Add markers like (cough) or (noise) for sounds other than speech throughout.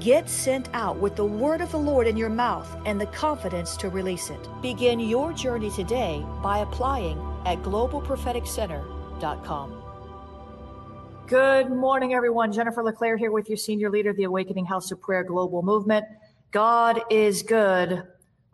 Get sent out with the word of the Lord in your mouth and the confidence to release it. Begin your journey today by applying at globalpropheticcenter.com. Good morning, everyone. Jennifer LeClaire here with your senior leader of the Awakening House of Prayer Global Movement. God is good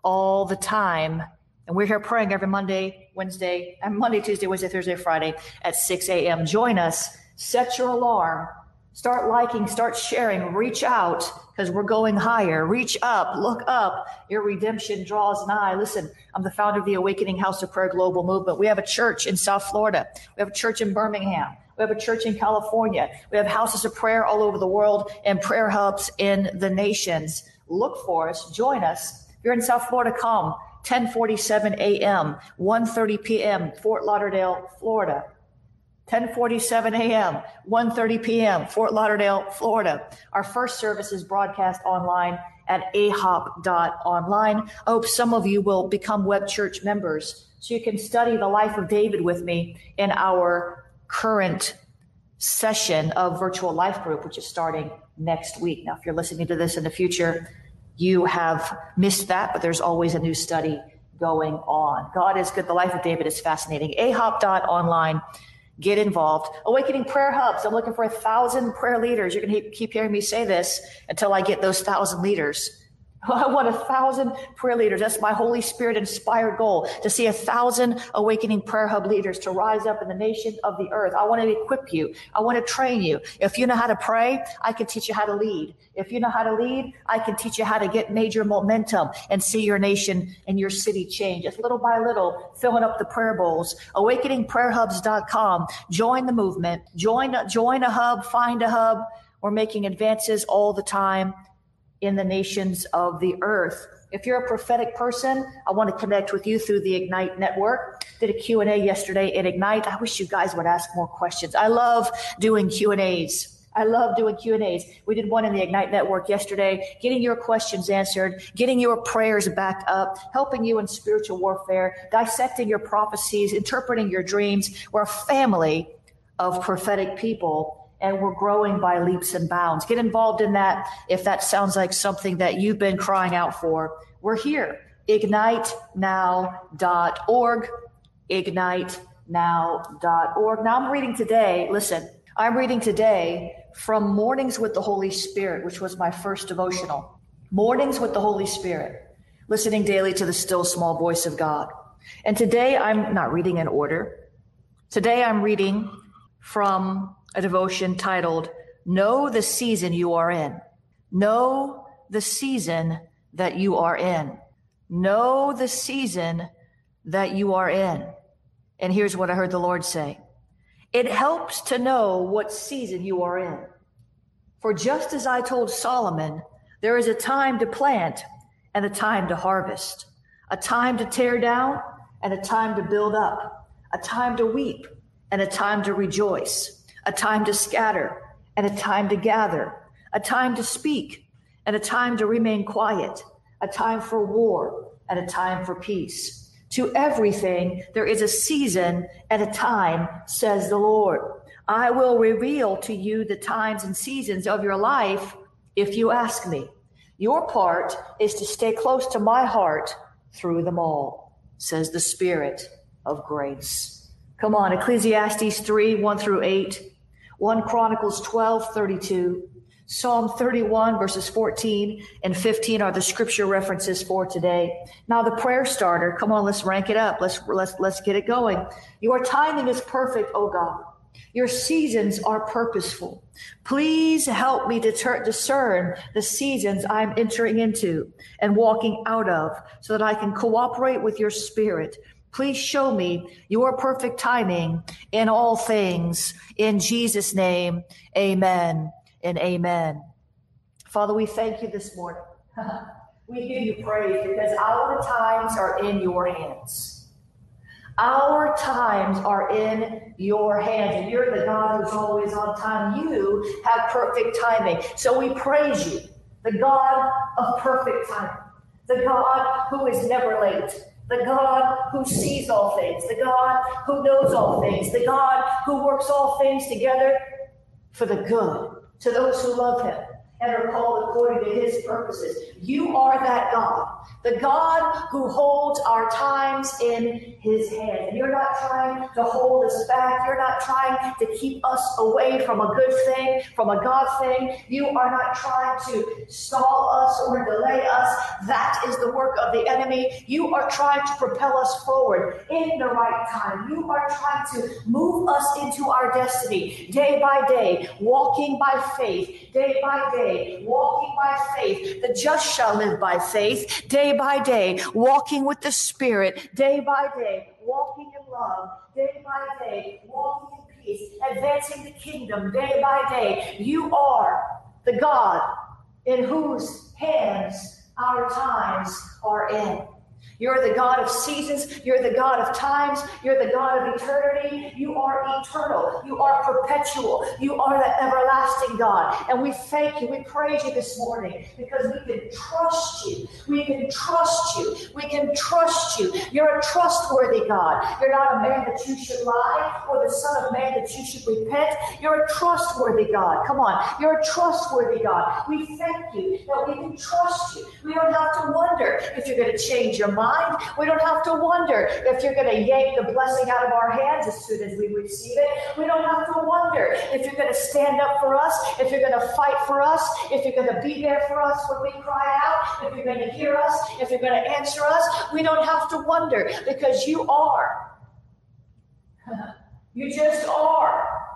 all the time. And we're here praying every Monday, Wednesday, and Monday, Tuesday, Wednesday, Thursday, Friday at 6 a.m. Join us. Set your alarm Start liking, start sharing, reach out because we're going higher. Reach up, look up. Your redemption draws nigh. Listen, I'm the founder of the Awakening House of Prayer Global Movement. We have a church in South Florida. We have a church in Birmingham. We have a church in California. We have houses of prayer all over the world and prayer hubs in the nations. Look for us. Join us. If you're in South Florida, come. 1047 a.m., 1.30 p.m., Fort Lauderdale, Florida. 10:47 a.m., 1:30 p.m., Fort Lauderdale, Florida. Our first service is broadcast online at ahop.online. I hope some of you will become web church members so you can study the life of David with me in our current session of virtual life group which is starting next week. Now if you're listening to this in the future, you have missed that, but there's always a new study going on. God is good. The life of David is fascinating. ahop.online get involved. Awakening prayer hubs. I'm looking for a thousand prayer leaders. You're going to keep hearing me say this until I get those thousand leaders. Oh, I want a thousand prayer leaders. That's my Holy Spirit inspired goal to see a thousand awakening prayer hub leaders to rise up in the nation of the earth. I want to equip you. I want to train you. If you know how to pray, I can teach you how to lead. If you know how to lead, I can teach you how to get major momentum and see your nation and your city change. Just little by little, filling up the prayer bowls. Awakeningprayerhubs.com. Join the movement. Join, join a hub, find a hub. We're making advances all the time in the nations of the earth. If you're a prophetic person, I want to connect with you through the Ignite network. Did a Q&A yesterday at Ignite. I wish you guys would ask more questions. I love doing Q&As. I love doing Q&As. We did one in the Ignite network yesterday, getting your questions answered, getting your prayers back up, helping you in spiritual warfare, dissecting your prophecies, interpreting your dreams. We're a family of prophetic people and we're growing by leaps and bounds. Get involved in that if that sounds like something that you've been crying out for. We're here. IgniteNow.org. IgniteNow.org. Now I'm reading today, listen, I'm reading today from Mornings with the Holy Spirit, which was my first devotional. Mornings with the Holy Spirit, listening daily to the still small voice of God. And today I'm not reading in order. Today I'm reading from a devotion titled, Know the Season You Are In. Know the season that you are in. Know the season that you are in. And here's what I heard the Lord say It helps to know what season you are in. For just as I told Solomon, there is a time to plant and a time to harvest, a time to tear down and a time to build up, a time to weep and a time to rejoice a time to scatter and a time to gather, a time to speak and a time to remain quiet, a time for war and a time for peace. To everything there is a season and a time, says the Lord. I will reveal to you the times and seasons of your life if you ask me. Your part is to stay close to my heart through them all, says the Spirit of grace. Come on, Ecclesiastes 3 1 through 8, 1 Chronicles 12 32, Psalm 31, verses 14 and 15 are the scripture references for today. Now, the prayer starter, come on, let's rank it up. Let's, let's, let's get it going. Your timing is perfect, oh God. Your seasons are purposeful. Please help me deter- discern the seasons I'm entering into and walking out of so that I can cooperate with your spirit. Please show me your perfect timing in all things. In Jesus' name, amen and amen. Father, we thank you this morning. (laughs) we give you praise because our times are in your hands. Our times are in your hands, and you're the God who's always on time. You have perfect timing. So we praise you, the God of perfect timing, the God who is never late, the God who sees all things, the God who knows all things, the God who works all things together for the good to those who love him and are called according to his purposes. You are that God, the God who holds our times in his hand. And you're not trying to hold us back. You're not trying to keep us away from a good thing, from a God thing. You are not trying to stall us or delay us. That is the work of the enemy. You are trying to propel us forward in the right time. You are trying to move us into our destiny day by day, walking by faith, day by day walking by faith. The just shall live by faith, day by day, walking with the Spirit, day by day, walking in love, day by day, walking in peace, advancing the kingdom day by day. You are the God in whose hands our times are in. You're the God of seasons. You're the God of times. You're the God of eternity. You are eternal. You are perpetual. You are the everlasting God. And we thank you. We praise you this morning because we can trust you. We can trust you. We can trust you. You're a trustworthy God. You're not a man that you should lie or the son of man that you should repent. You're a trustworthy God. Come on. You're a trustworthy God. We thank you that we can trust you. We don't have to wonder if you're going to change your mind mind. We don't have to wonder if you're going to yank the blessing out of our hands as soon as we receive it. We don't have to wonder if you're going to stand up for us, if you're going to fight for us, if you're going to be there for us when we cry out, if you're going to hear us, if you're going to answer us. We don't have to wonder because you are. (laughs) You just are.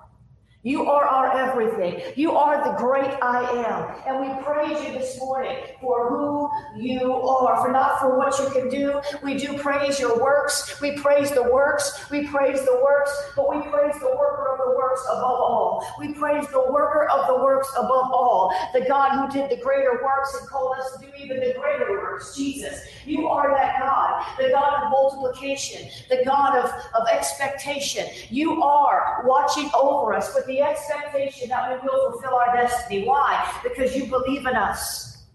You are our everything. You are the great I am. And we praise you this morning for who you are, for not for what you can do. We do praise your works. We praise the works. We praise the works, but we praise the worker of the works above all. We praise the worker of the works above all, the God who did the greater works and called us to do even the greater works, Jesus. You are that God, the God of multiplication, the God of, of expectation. You are watching over us with the expectation that we will fulfill our destiny. Why? Because you believe in us.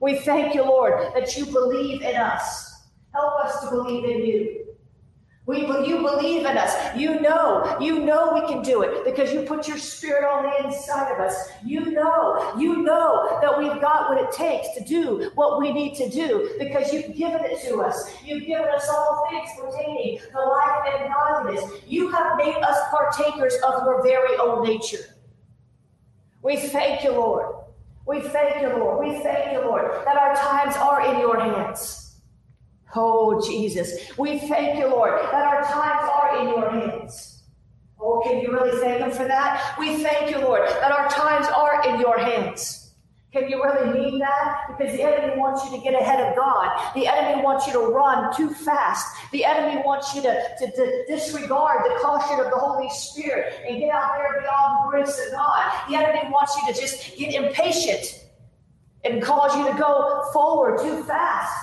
We thank you, Lord, that you believe in us. Help us to believe in you. We, you believe in us. You know, you know we can do it because you put your spirit on the inside of us. You know, you know that we've got what it takes to do what we need to do because you've given it to us. You've given us all things pertaining to life and godliness. You have made us partakers of your very own nature. We thank you, Lord. We thank you, Lord. We thank you, Lord, that our times are in your hands. Oh, Jesus. We thank you, Lord, that our times are in your hands. Oh, can you really thank Him for that? We thank you, Lord, that our times are in your hands. Can you really mean that? Because the enemy wants you to get ahead of God. The enemy wants you to run too fast. The enemy wants you to, to, to disregard the caution of the Holy Spirit and get out there beyond the grace of God. The enemy wants you to just get impatient and cause you to go forward too fast.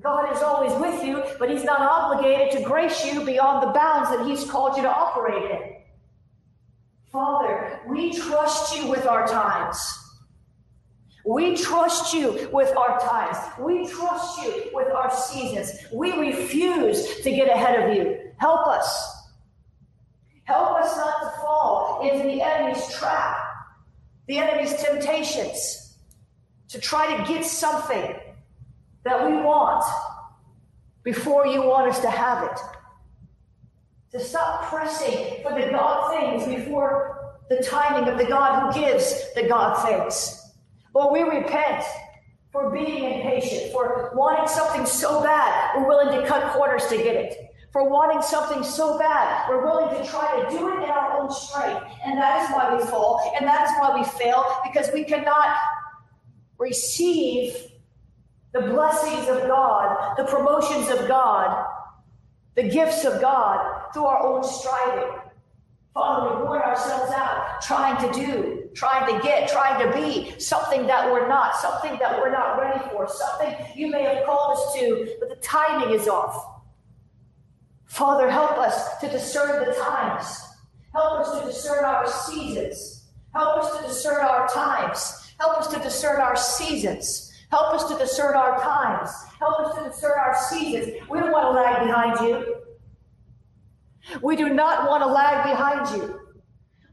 God is always with you, but He's not obligated to grace you beyond the bounds that He's called you to operate in. Father, we trust you with our times. We trust you with our times. We trust you with our seasons. We refuse to get ahead of you. Help us. Help us not to fall into the enemy's trap, the enemy's temptations, to try to get something that we want before you want us to have it. To stop pressing for the God things before the timing of the God who gives the God things. Well, we repent for being impatient, for wanting something so bad, we're willing to cut corners to get it. For wanting something so bad, we're willing to try to do it in our own strength. And that is why we fall, and that is why we fail, because we cannot receive the blessings of God, the promotions of God, the gifts of God through our own striving. Father, we worn ourselves out trying to do, trying to get, trying to be something that we're not, something that we're not ready for, something you may have called us to, but the timing is off. Father, help us to discern the times. Help us to discern our seasons. Help us to discern our times. Help us to discern our seasons. Help us to discern our times. Help us to discern our seasons. We don't want to lag behind you. We do not want to lag behind you.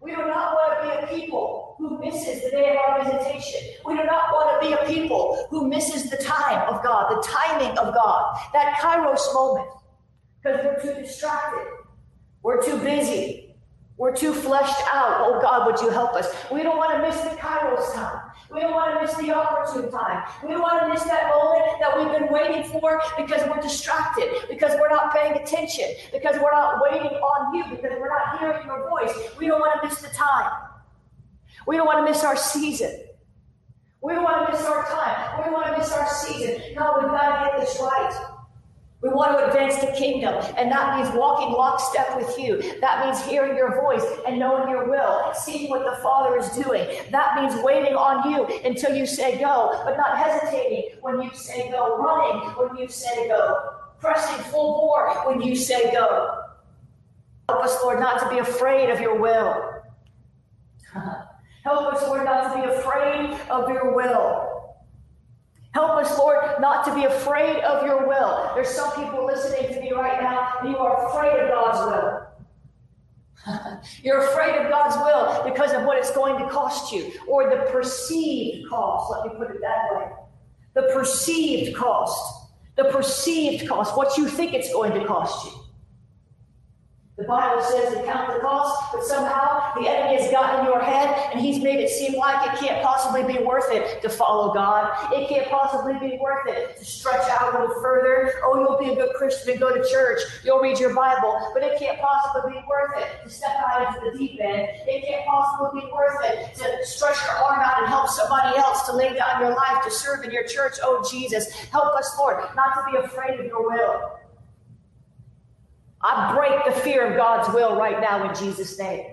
We do not want to be a people who misses the day of our visitation. We do not want to be a people who misses the time of God, the timing of God, that kairos moment, because we're too distracted. We're too busy. We're too fleshed out. Oh God, would you help us? We don't want to miss the Kairos time. We don't want to miss the opportune time. We don't want to miss that moment that we've been waiting for because we're distracted, because we're not paying attention, because we're not waiting on you, because we're not hearing your voice. We don't want to miss the time. We don't want to miss our season. We don't want to miss our time. We don't want to miss our season. No, we've got to get this right. We want to advance the kingdom, and that means walking lockstep with you. That means hearing your voice and knowing your will, seeing what the Father is doing. That means waiting on you until you say go, but not hesitating when you say go, running when you say go, pressing full bore when you say go. Help us, Lord, not to be afraid of your will. (laughs) Help us, Lord, not to be afraid of your will. Help us, Lord, not to be afraid of your will. There's some people listening to me right now, and you are afraid of God's will. (laughs) You're afraid of God's will because of what it's going to cost you, or the perceived cost. Let me put it that way. The perceived cost. The perceived cost. What you think it's going to cost you. The Bible says to count the cost, but somehow the enemy has gotten in your head and he's made it seem like it can't possibly be worth it to follow God. It can't possibly be worth it to stretch out a little further. Oh, you'll be a good Christian and go to church. You'll read your Bible, but it can't possibly be worth it to step out into the deep end. It can't possibly be worth it to stretch your arm out and help somebody else to lay down your life to serve in your church. Oh, Jesus, help us, Lord, not to be afraid of your will. I break the fear of God's will right now in Jesus' name.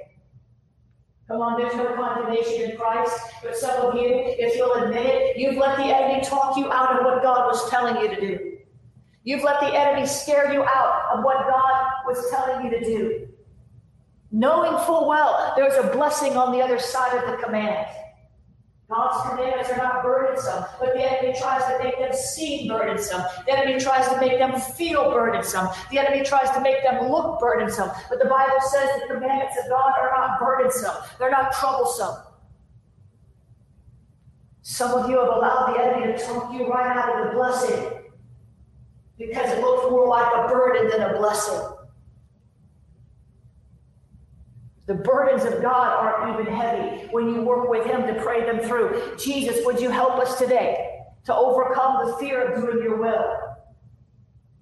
Come on, there's no condemnation in Christ. But some of you, if you'll admit it, you've let the enemy talk you out of what God was telling you to do. You've let the enemy scare you out of what God was telling you to do. Knowing full well there's a blessing on the other side of the command. God's commandments are not burdensome, but the enemy tries to make them seem burdensome. The enemy tries to make them feel burdensome. The enemy tries to make them look burdensome. But the Bible says the commandments of God are not burdensome, they're not troublesome. Some of you have allowed the enemy to talk you right out of the blessing because it looks more like a burden than a blessing. The burdens of God aren't even heavy when you work with Him to pray them through. Jesus, would you help us today to overcome the fear of doing your will?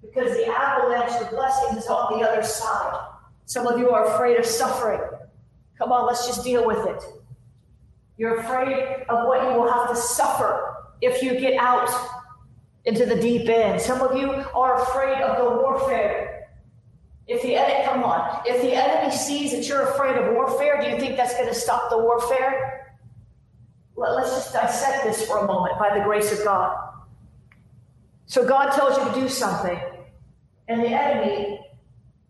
Because the avalanche of blessings is on the other side. Some of you are afraid of suffering. Come on, let's just deal with it. You're afraid of what you will have to suffer if you get out into the deep end. Some of you are afraid of the warfare if the enemy, come on, if the enemy sees that you're afraid of warfare, do you think that's going to stop the warfare? Let, us just dissect this for a moment by the grace of God. So God tells you to do something, and the enemy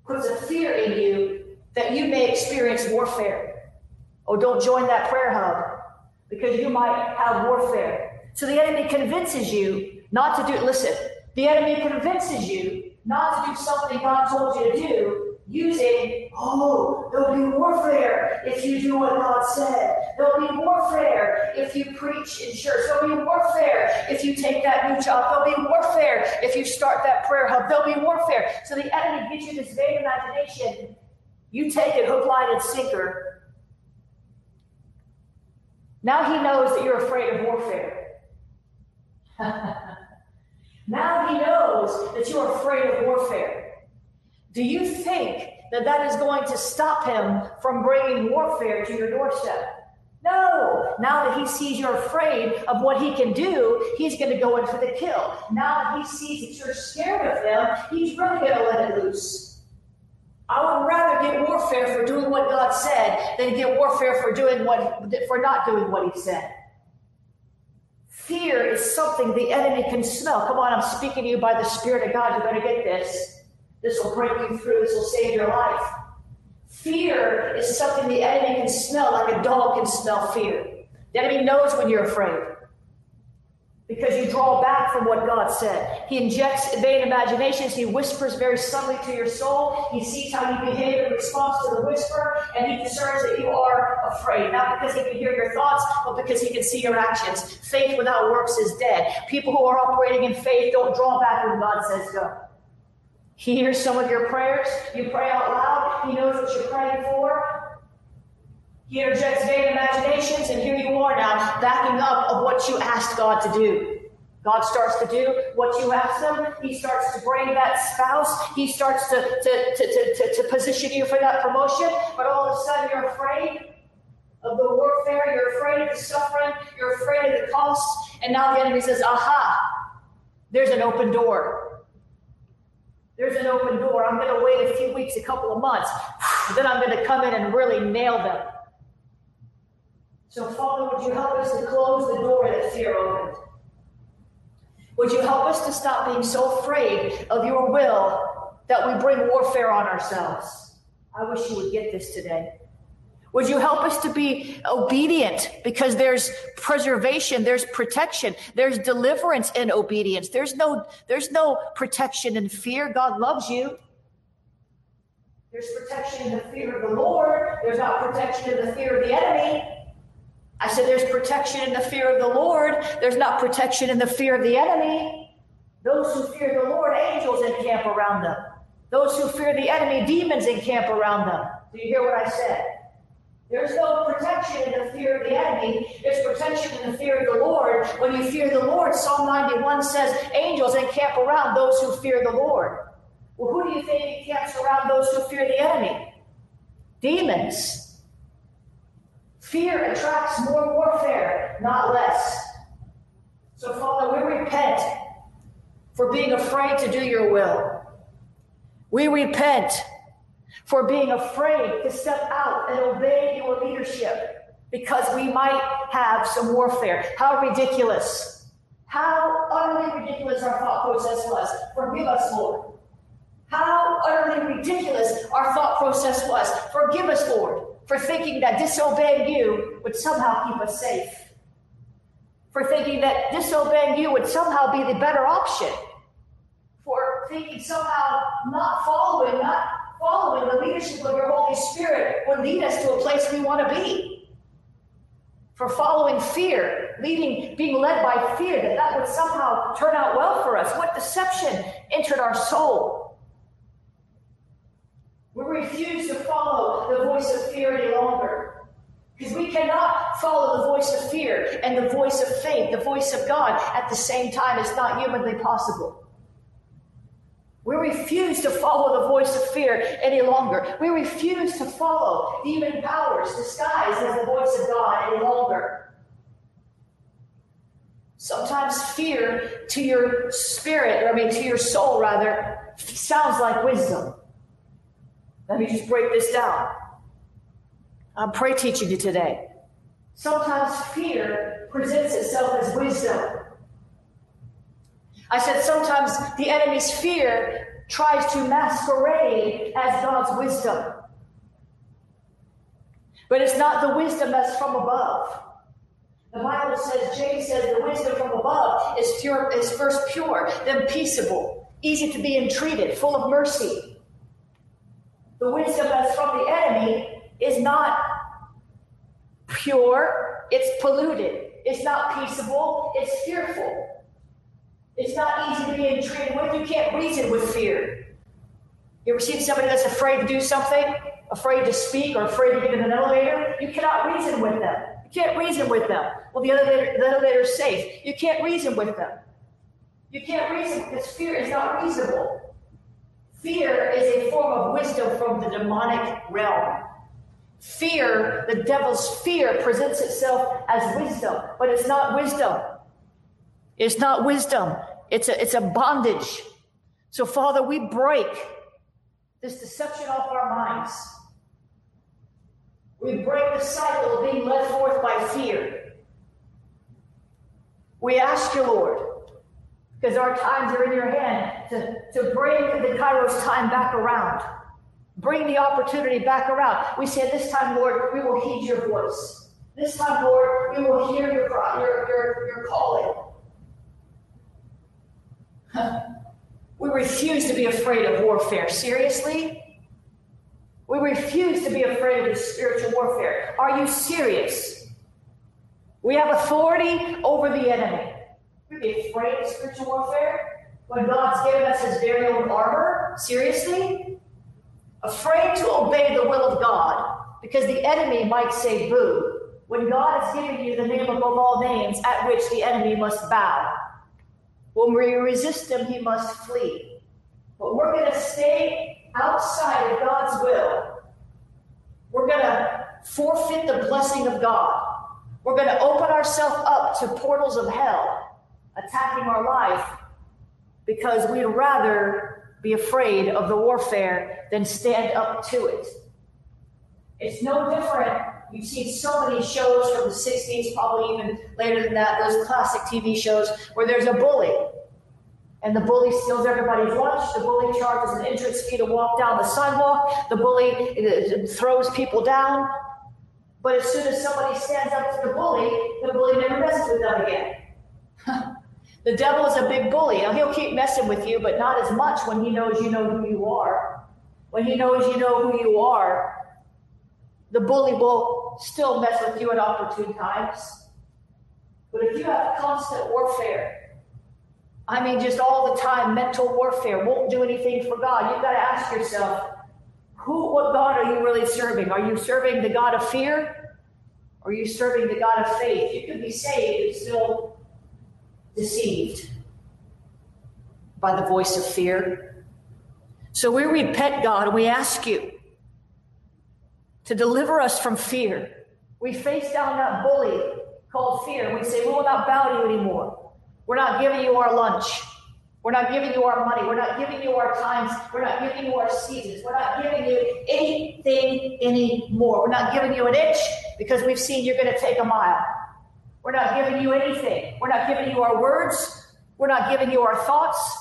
puts a fear in you that you may experience warfare. Oh, don't join that prayer hub because you might have warfare. So the enemy convinces you not to do, it. listen, the enemy convinces you not to do something God told you to do using, oh, there'll be warfare if you do what God said. There'll be warfare if you preach in church. There'll be warfare if you take that new job. There'll be warfare if you start that prayer hub. There'll be warfare. So the enemy gives you this vague imagination. You take it hook, line, and sinker. Now he knows that you're afraid of warfare. (laughs) now he knows that you're afraid of warfare. Do you think that that is going to stop him from bringing warfare to your doorstep? No. Now that he sees you're afraid of what he can do, he's going to go in for the kill. Now that he sees that you're scared of him, he's really going to let it loose. I would rather get warfare for doing what God said than get warfare for doing what for not doing what he said. Fear is something the enemy can smell. Come on, I'm speaking to you by the Spirit of God. You better get this. This will break you through. This will save your life. Fear is something the enemy can smell, like a dog can smell fear. The enemy knows when you're afraid because you draw back from what God said. He injects vain imaginations. He whispers very subtly to your soul. He sees how you behave in response to the whisper, and he discerns that you are afraid. Not because he can hear your thoughts, but because he can see your actions. Faith without works is dead. People who are operating in faith don't draw back when God says go. He hears some of your prayers. You pray out loud. He knows what you're praying for. He interjects vain imaginations, and here you are now, backing up of what you asked God to do. God starts to do what you ask him. He starts to bring that spouse. He starts to, to, to, to, to, position you for that promotion. But all of a sudden, you're afraid of the warfare. You're afraid of the suffering. You're afraid of the cost. And now the enemy says, aha, there's an open door. There's an open door. I'm going to wait a few weeks, a couple of months. (sighs) Then I'm going to come in and really nail them. So, Father, would you help us to close the door that fear opened? Would you help us to stop being so afraid of your will that we bring warfare on ourselves? I wish you would get this today. Would you help us to be obedient because there's preservation, there's protection, there's deliverance in obedience. There's no there's no protection in fear. God loves you. There's protection in the fear of the Lord. There's not protection in the fear of the enemy. I said there's protection in the fear of the Lord. There's not protection in the fear of the enemy. Those who fear the Lord, angels encamp around them. Those who fear the enemy, demons encamp around them. Do you hear what I said? There's no protection in the fear of the enemy. There's protection in the fear of the Lord. When you fear the Lord, Psalm 91 says, angels encamp around those who fear the Lord. Well, who do you think encamps around those who fear the enemy? Demons. Fear attracts more warfare, not less. So, Father, we repent for being afraid to do your will. We repent for being afraid to step out and obey your leadership because we might have some warfare. How ridiculous. How utterly ridiculous our thought process was. Forgive us, Lord. How utterly ridiculous our thought process was. Forgive us, Lord, for thinking that disobeying you would somehow keep us safe. For thinking that disobeying you would somehow be the better option. For thinking somehow not following, not following the leadership of your Holy Spirit would lead us to a place we want to be. For following fear, leading, being led by fear, that that would somehow turn out well for us. What deception entered our soul? We refuse to follow the voice of fear any longer. Because we cannot follow the voice of fear and the voice of faith, the voice of God, at the same time. It's not humanly possible. We refuse to follow the voice of fear any longer. We refuse to follow demon powers disguised as the voice of God any longer. Sometimes fear to your spirit, or I mean to your soul rather, sounds like wisdom. Let me just break this down. I'm pray teaching you today. Sometimes fear presents itself as wisdom. I said sometimes the enemy's fear tries to masquerade as God's wisdom. But it's not the wisdom that's from above. The Bible says, James says, the wisdom from above is pure, is first pure, then peaceable, easy to be entreated, full of mercy. The wisdom that's from the enemy is not pure, it's polluted. It's not peaceable, it's fearful. It's not easy to be entreated with. You can't reason with fear. You ever seen somebody that's afraid to do something, afraid to speak, or afraid to get in an elevator? You cannot reason with them. You can't reason with them. Well, the elevator, the elevator's safe. You can't reason with them. You can't reason because fear is not reasonable. Fear is a form of wisdom from the demonic realm. Fear, the devil's fear, presents itself as wisdom, but it's not wisdom. It's not wisdom. It's a, it's a bondage. So, Father, we break this deception off our minds. We break the cycle of being led forth by fear. We ask you, Lord, because our times are in your hand, to, to bring the Kairos time back around. Bring the opportunity back around. We say, This time, Lord, we will heed your voice. This time, Lord, we will hear your, your, your, your calling. (laughs) We refuse to be afraid of warfare. Seriously? We refuse to be afraid of the spiritual warfare. Are you serious? We have authority over the enemy. Be afraid of spiritual warfare when God's given us his very own armor? Seriously? Afraid to obey the will of God because the enemy might say boo when God has given you the name above all names at which the enemy must bow. When we resist him, he must flee. But we're going to stay outside of God's will. We're going to forfeit the blessing of God. We're going to open ourselves up to portals of hell attacking our life because we'd rather be afraid of the warfare than stand up to it. It's no different. You've seen so many shows from the 60s, probably even later than that, those classic TV shows where there's a bully. And the bully steals everybody's lunch. The bully charges an entrance fee to walk down the sidewalk. The bully uh, throws people down. But as soon as somebody stands up to the bully, the bully never messes with them again. The devil is a big bully. Now, he'll keep messing with you, but not as much when he knows you know who you are. When he knows you know who you are, the bully will still mess with you at opportune times. But if you have constant warfare, I mean, just all the time, mental warfare won't do anything for God. You've got to ask yourself, who, what God are you really serving? Are you serving the God of fear? Or are you serving the God of faith? You could be saved and still deceived by the voice of fear. So we repent, God, and we ask you to deliver us from fear. We face down that bully called fear. We say, We will not bow to you anymore. We're not giving you our lunch. We're not giving you our money. We're not giving you our times. We're not giving you our seasons. We're not giving you anything anymore. We're not giving you an inch because we've seen you're going to take a mile. We're not giving you anything. We're not giving you our words. We're not giving you our thoughts.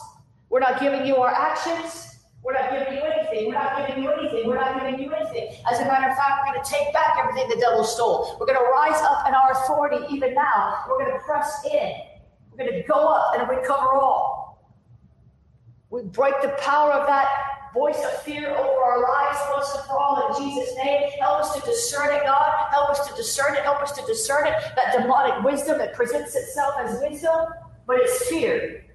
We're not giving you our actions. We're not giving you anything. We're not giving you anything. We're not giving you anything. As a matter of fact, we're going to take back everything the devil stole. We're going to rise up in our authority even now. We're going to press in. We're going to go up and recover all. We break the power of that voice of fear over our lives once and for all in Jesus' name. Help us to discern it, God. Help us to discern it. Help us to discern it. That demonic wisdom that presents itself as wisdom, but it's fear.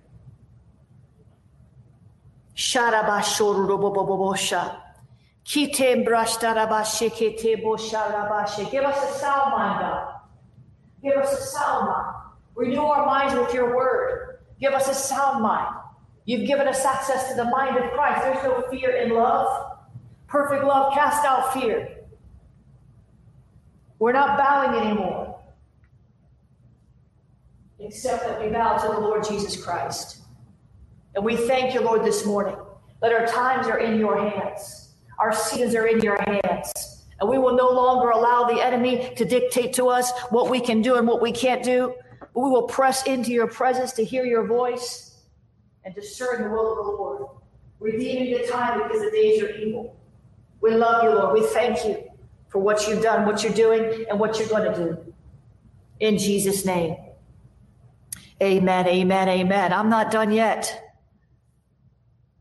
Give us a sound mind, God. Give us a sound mind. Renew our minds with your word. Give us a sound mind. You've given us access to the mind of Christ. There's no fear in love. Perfect love casts out fear. We're not bowing anymore, except that we bow to the Lord Jesus Christ. And we thank you, Lord, this morning that our times are in your hands, our seasons are in your hands. And we will no longer allow the enemy to dictate to us what we can do and what we can't do. But we will press into your presence to hear your voice and discern the will of the Lord, redeeming the time because the days are evil. We love you, Lord. We thank you for what you've done, what you're doing, and what you're going to do. in Jesus' name. Amen, amen, amen. I'm not done yet.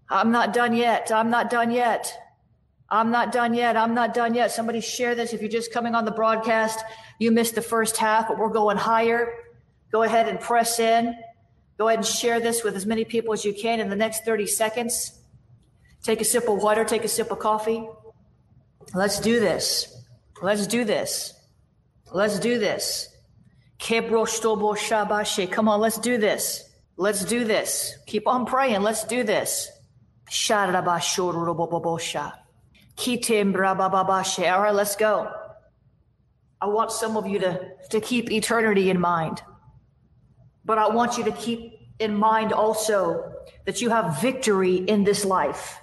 I'm not done yet. I'm not done yet. I'm not done yet. I'm not done yet. Somebody share this. If you're just coming on the broadcast, you missed the first half, but we're going higher. Go ahead and press in. Go ahead and share this with as many people as you can in the next 30 seconds. Take a sip of water, take a sip of coffee. Let's do this. Let's do this. Let's do this. Come on, let's do this. Let's do this. Keep on praying. Let's do this. All right, let's go. I want some of you to, to keep eternity in mind. But I want you to keep in mind also that you have victory in this life.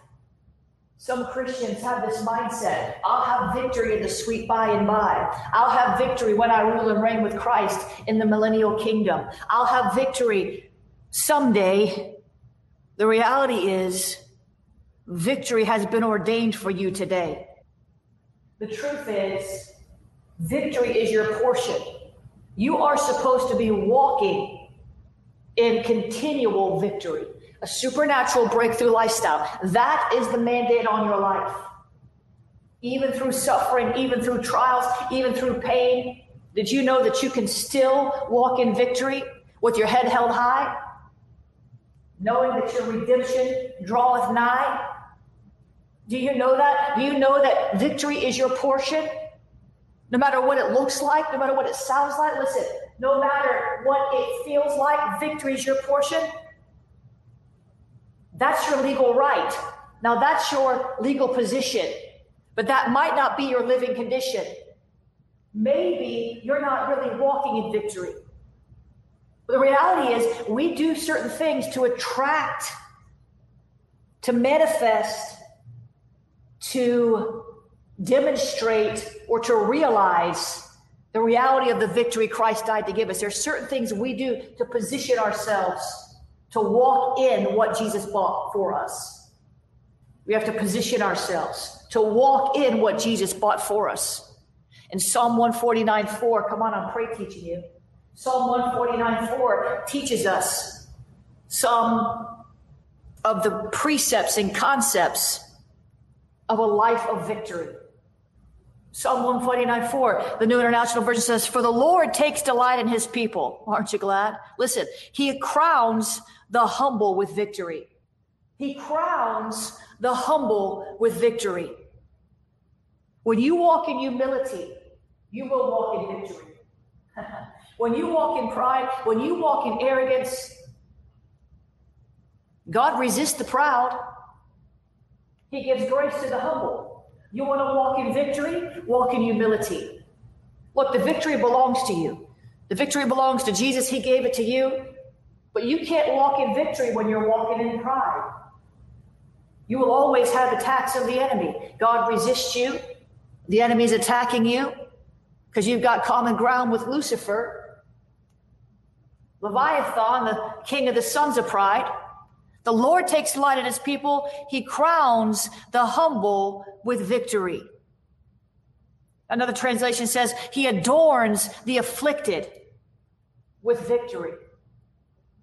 Some Christians have this mindset I'll have victory in the sweet by and by. I'll have victory when I rule and reign with Christ in the millennial kingdom. I'll have victory someday. The reality is, victory has been ordained for you today. The truth is, victory is your portion. You are supposed to be walking in continual victory a supernatural breakthrough lifestyle. That is the mandate on your life. Even through suffering, even through trials, even through pain, did you know that you can still walk in victory with your head held high? Knowing that your redemption draweth nigh? Do you know that? Do you know that victory is your portion? No matter what it looks like, no matter what it sounds like, listen, no matter what it feels like, victory is your portion. That's your legal right. Now, that's your legal position, but that might not be your living condition. Maybe you're not really walking in victory. But the reality is, we do certain things to attract, to manifest, to demonstrate, or to realize the reality of the victory Christ died to give us. There are certain things we do to position ourselves to walk in what Jesus bought for us. We have to position ourselves to walk in what Jesus bought for us. In Psalm 149 4, come on, I'm pray teaching you. Psalm 149 4 teaches us some of the precepts and concepts of a life of victory. Psalm 149 4, the New International Version says, For the Lord takes delight in his people. Aren't you glad? Listen, he crowns the humble with victory. He crowns the humble with victory. When you walk in humility, you will walk in victory. (laughs) when you walk in pride, when you walk in arrogance, God resists the proud. He gives grace to the humble. You want to walk in victory? Walk in humility. Look, the victory belongs to you. The victory belongs to Jesus. He gave it to you. But you can't walk in victory when you're walking in pride. You will always have attacks of the enemy. God resists you. The enemy's attacking you because you've got common ground with Lucifer. Leviathan, the king of the sons of pride. The Lord takes delight in his people. He crowns the humble with victory. Another translation says, He adorns the afflicted with victory.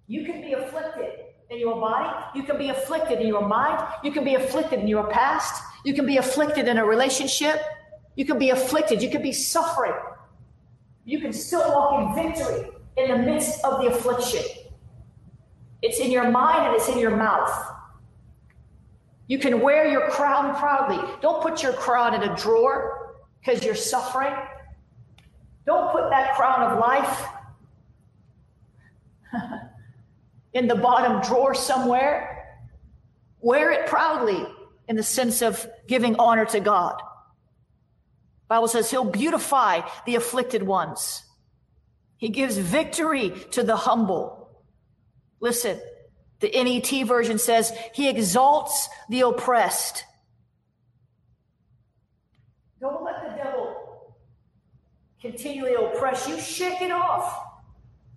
You can be afflicted in your body. You can be afflicted in your mind. You can be afflicted in your past. You can be afflicted in a relationship. You can be afflicted. You can be suffering. You can still walk in victory in the midst of the affliction. It's in your mind and it's in your mouth. You can wear your crown proudly. Don't put your crown in a drawer because you're suffering. Don't put that crown of life (laughs) in the bottom drawer somewhere. Wear it proudly in the sense of giving honor to God. Bible says he'll beautify the afflicted ones. He gives victory to the humble. Listen, the NET version says he exalts the oppressed. Don't let the devil continually oppress you. Shake it off.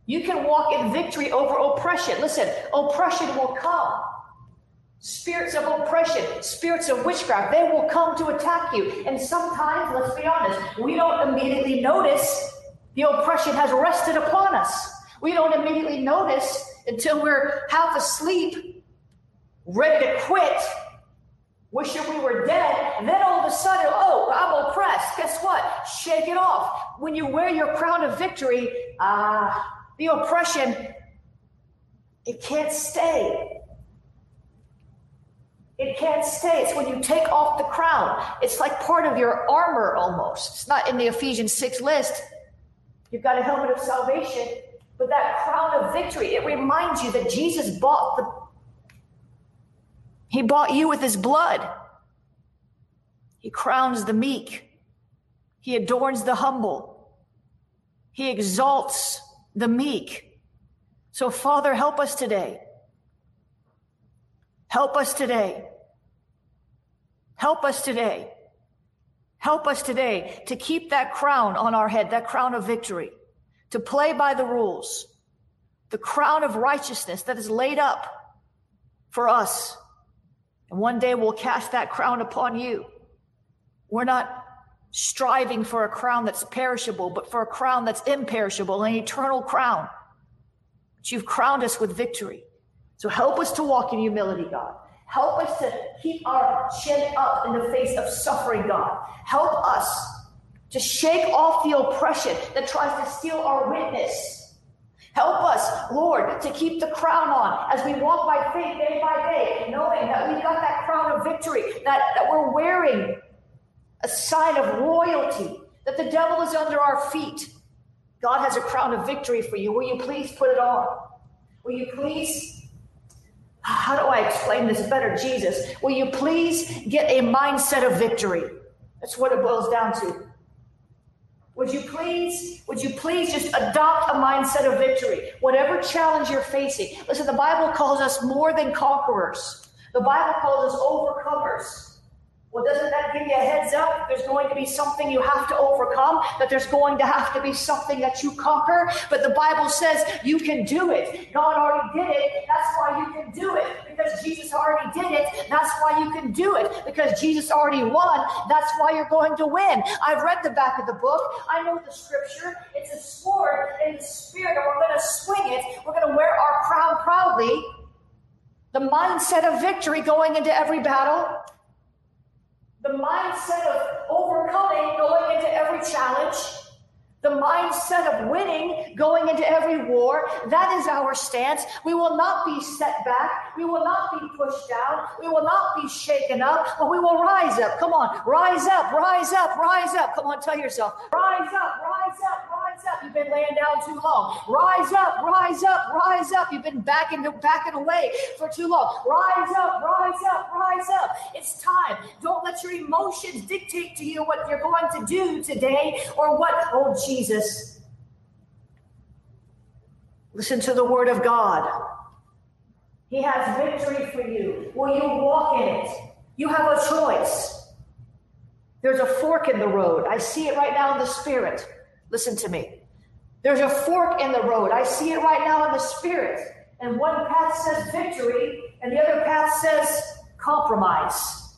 You can walk in victory over oppression. Listen, oppression will come. Spirits of oppression, spirits of witchcraft, they will come to attack you. And sometimes, let's be honest, we don't immediately notice The oppression has rested upon us. We don't immediately notice until we're half asleep, ready to quit, wishing we were dead. And then all of a sudden, oh, I'm oppressed. Guess what? Shake it off. When you wear your crown of victory, ah, uh, the oppression, it can't stay. It can't stay. It's when you take off the crown. It's like part of your armor almost. It's not in the Ephesians 6 list. You've got a helmet of salvation, but that crown of victory, it reminds you that Jesus bought the He bought you with his blood. He crowns the meek. He adorns the humble. He exalts the meek. So Father, help us today Help us today. Help us today. Help us today to keep that crown on our head, that crown of victory, to play by the rules, the crown of righteousness that is laid up for us. And one day we'll cast that crown upon you. We're not striving for a crown that's perishable, but for a crown that's imperishable, an eternal crown. But you've crowned us with victory. So help us to walk in humility, God. Help us to keep our chin up in the face of suffering, God. Help us to shake off the oppression that tries to steal our witness. Help us, Lord, to keep the crown on as we walk by faith day by day, knowing that we've got that crown of victory, that, that we're wearing a sign of royalty, that the devil is under our feet. God has a crown of victory for you. Will you please put it on? Will you please how do I explain this better? Jesus, will you please get a mindset of victory? That's what it boils down to. Would you please, would you please just adopt a mindset of victory? Whatever challenge you're facing. Listen, the Bible calls us more than conquerors. The Bible calls us overcomers. Well, doesn't that give you a heads up? There's going to be something you have to overcome, that there's going to have to be something that you conquer. But the Bible says you can do it. God already did it. That's why you can do it. Because Jesus already did it. That's why you can do it. Because Jesus already won. That's why you're going to win. I've read the back of the book. I know the scripture. It's a sword in the spirit, and we're going to swing it. We're going to wear our crown proudly. The mindset of victory going into every battle the mindset of overcoming going into every challenge, the mindset of winning going into every war. That is our stance. We will not be set back. We will not be pushed down. We will not be shaken up, but we will rise up. Come on, rise up, rise up, rise up. Come on, tell yourself, rise up, rise up, rise up. You've been laying down too long. Rise up, rise up, rise up. You've been backing backing away for too long. Rise up, rise up, rise up. It's time. Don't let your emotions dictate to you what you're going to do today or what. Oh Jesus. Listen to the word of God. He has victory for you. Will you walk in it? You have a choice. There's a fork in the road. I see it right now in the spirit. Listen to me. There's a fork in the road. I see it right now in the spirit. And one path says victory, and the other path says compromise.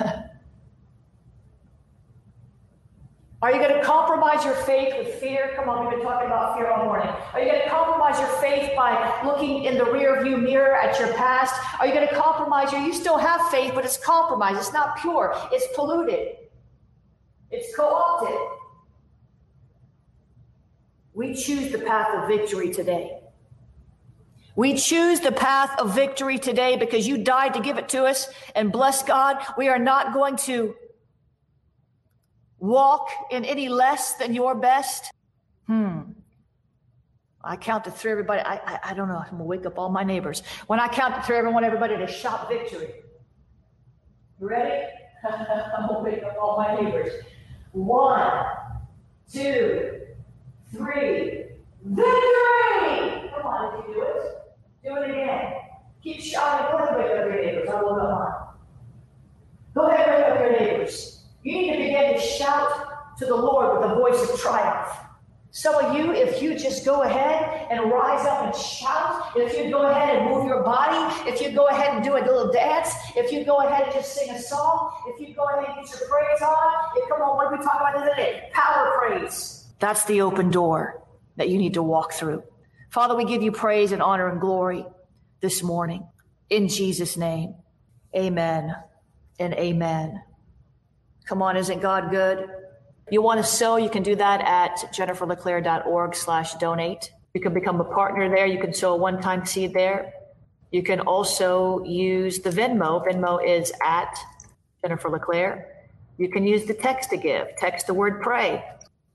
(laughs) Are you going to compromise your faith with fear? Come on, we've been talking about fear all morning. Are you going to compromise your faith by looking in the rear view mirror at your past? Are you going to compromise your, you still have faith, but it's compromised. It's not pure. It's polluted. It's co-opted. We choose the path of victory today. We choose the path of victory today because you died to give it to us. And bless God, we are not going to walk in any less than your best? Hmm. I count to three, everybody. I, I, I don't know. I'm going to wake up all my neighbors. When I count to three, want everybody to shout victory. You ready? (laughs) I'm going to wake up all my neighbors. One, two, three. Victory! Come on, if you do it. Do it again. Keep shouting. Go ahead and wake up your neighbors. I will go on. Go ahead and wake up your neighbors. You need to begin to shout to the Lord with a voice of triumph. Some of you, if you just go ahead and rise up and shout, if you go ahead and move your body, if you go ahead and do a little dance, if you go ahead and just sing a song, if you go ahead and get your praise on, if, come on, what are we talking about today? Power praise. That's the open door that you need to walk through. Father, we give you praise and honor and glory this morning. In Jesus' name, amen and amen. Come on, isn't God good? You want to sow, you can do that at jenniferleclaire.org slash donate. You can become a partner there. You can sow a one-time seed there. You can also use the Venmo. Venmo is at Jennifer LeClaire. You can use the text to give. Text the word pray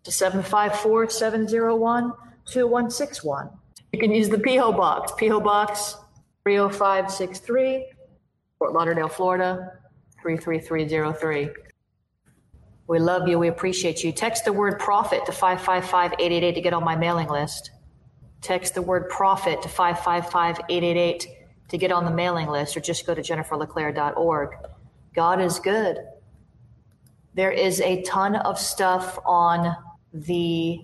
to 754 701 2161. You can use the P.O. Box, P.O. Box 30563, Fort Lauderdale, Florida 33303. We love you. We appreciate you. Text the word profit to 555 888 to get on my mailing list. Text the word profit to 555 888 to get on the mailing list, or just go to jenniferleclaire.org. God is good. There is a ton of stuff on the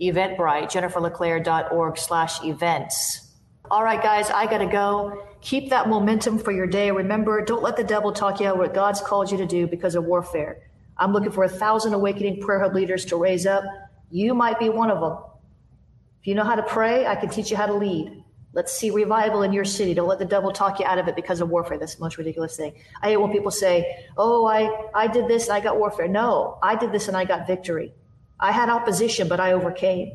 Eventbrite, jenniferleclaire.org slash events. All right, guys, I got to go. Keep that momentum for your day. Remember, don't let the devil talk you out what God's called you to do because of warfare. I'm looking for a thousand awakening prayer hub leaders to raise up. You might be one of them. If you know how to pray, I can teach you how to lead. Let's see revival in your city. Don't let the devil talk you out of it because of warfare. That's the most ridiculous thing. I hate when people say, Oh, I, I did this and I got warfare. No, I did this and I got victory. I had opposition, but I overcame.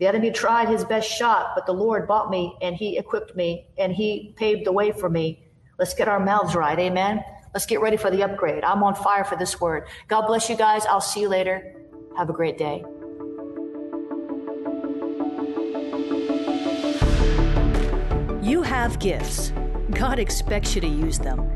The enemy tried his best shot, but the Lord bought me and he equipped me and he paved the way for me. Let's get our mouths right. Amen. Let's get ready for the upgrade. I'm on fire for this word. God bless you guys. I'll see you later. Have a great day. You have gifts. God expects you to use them.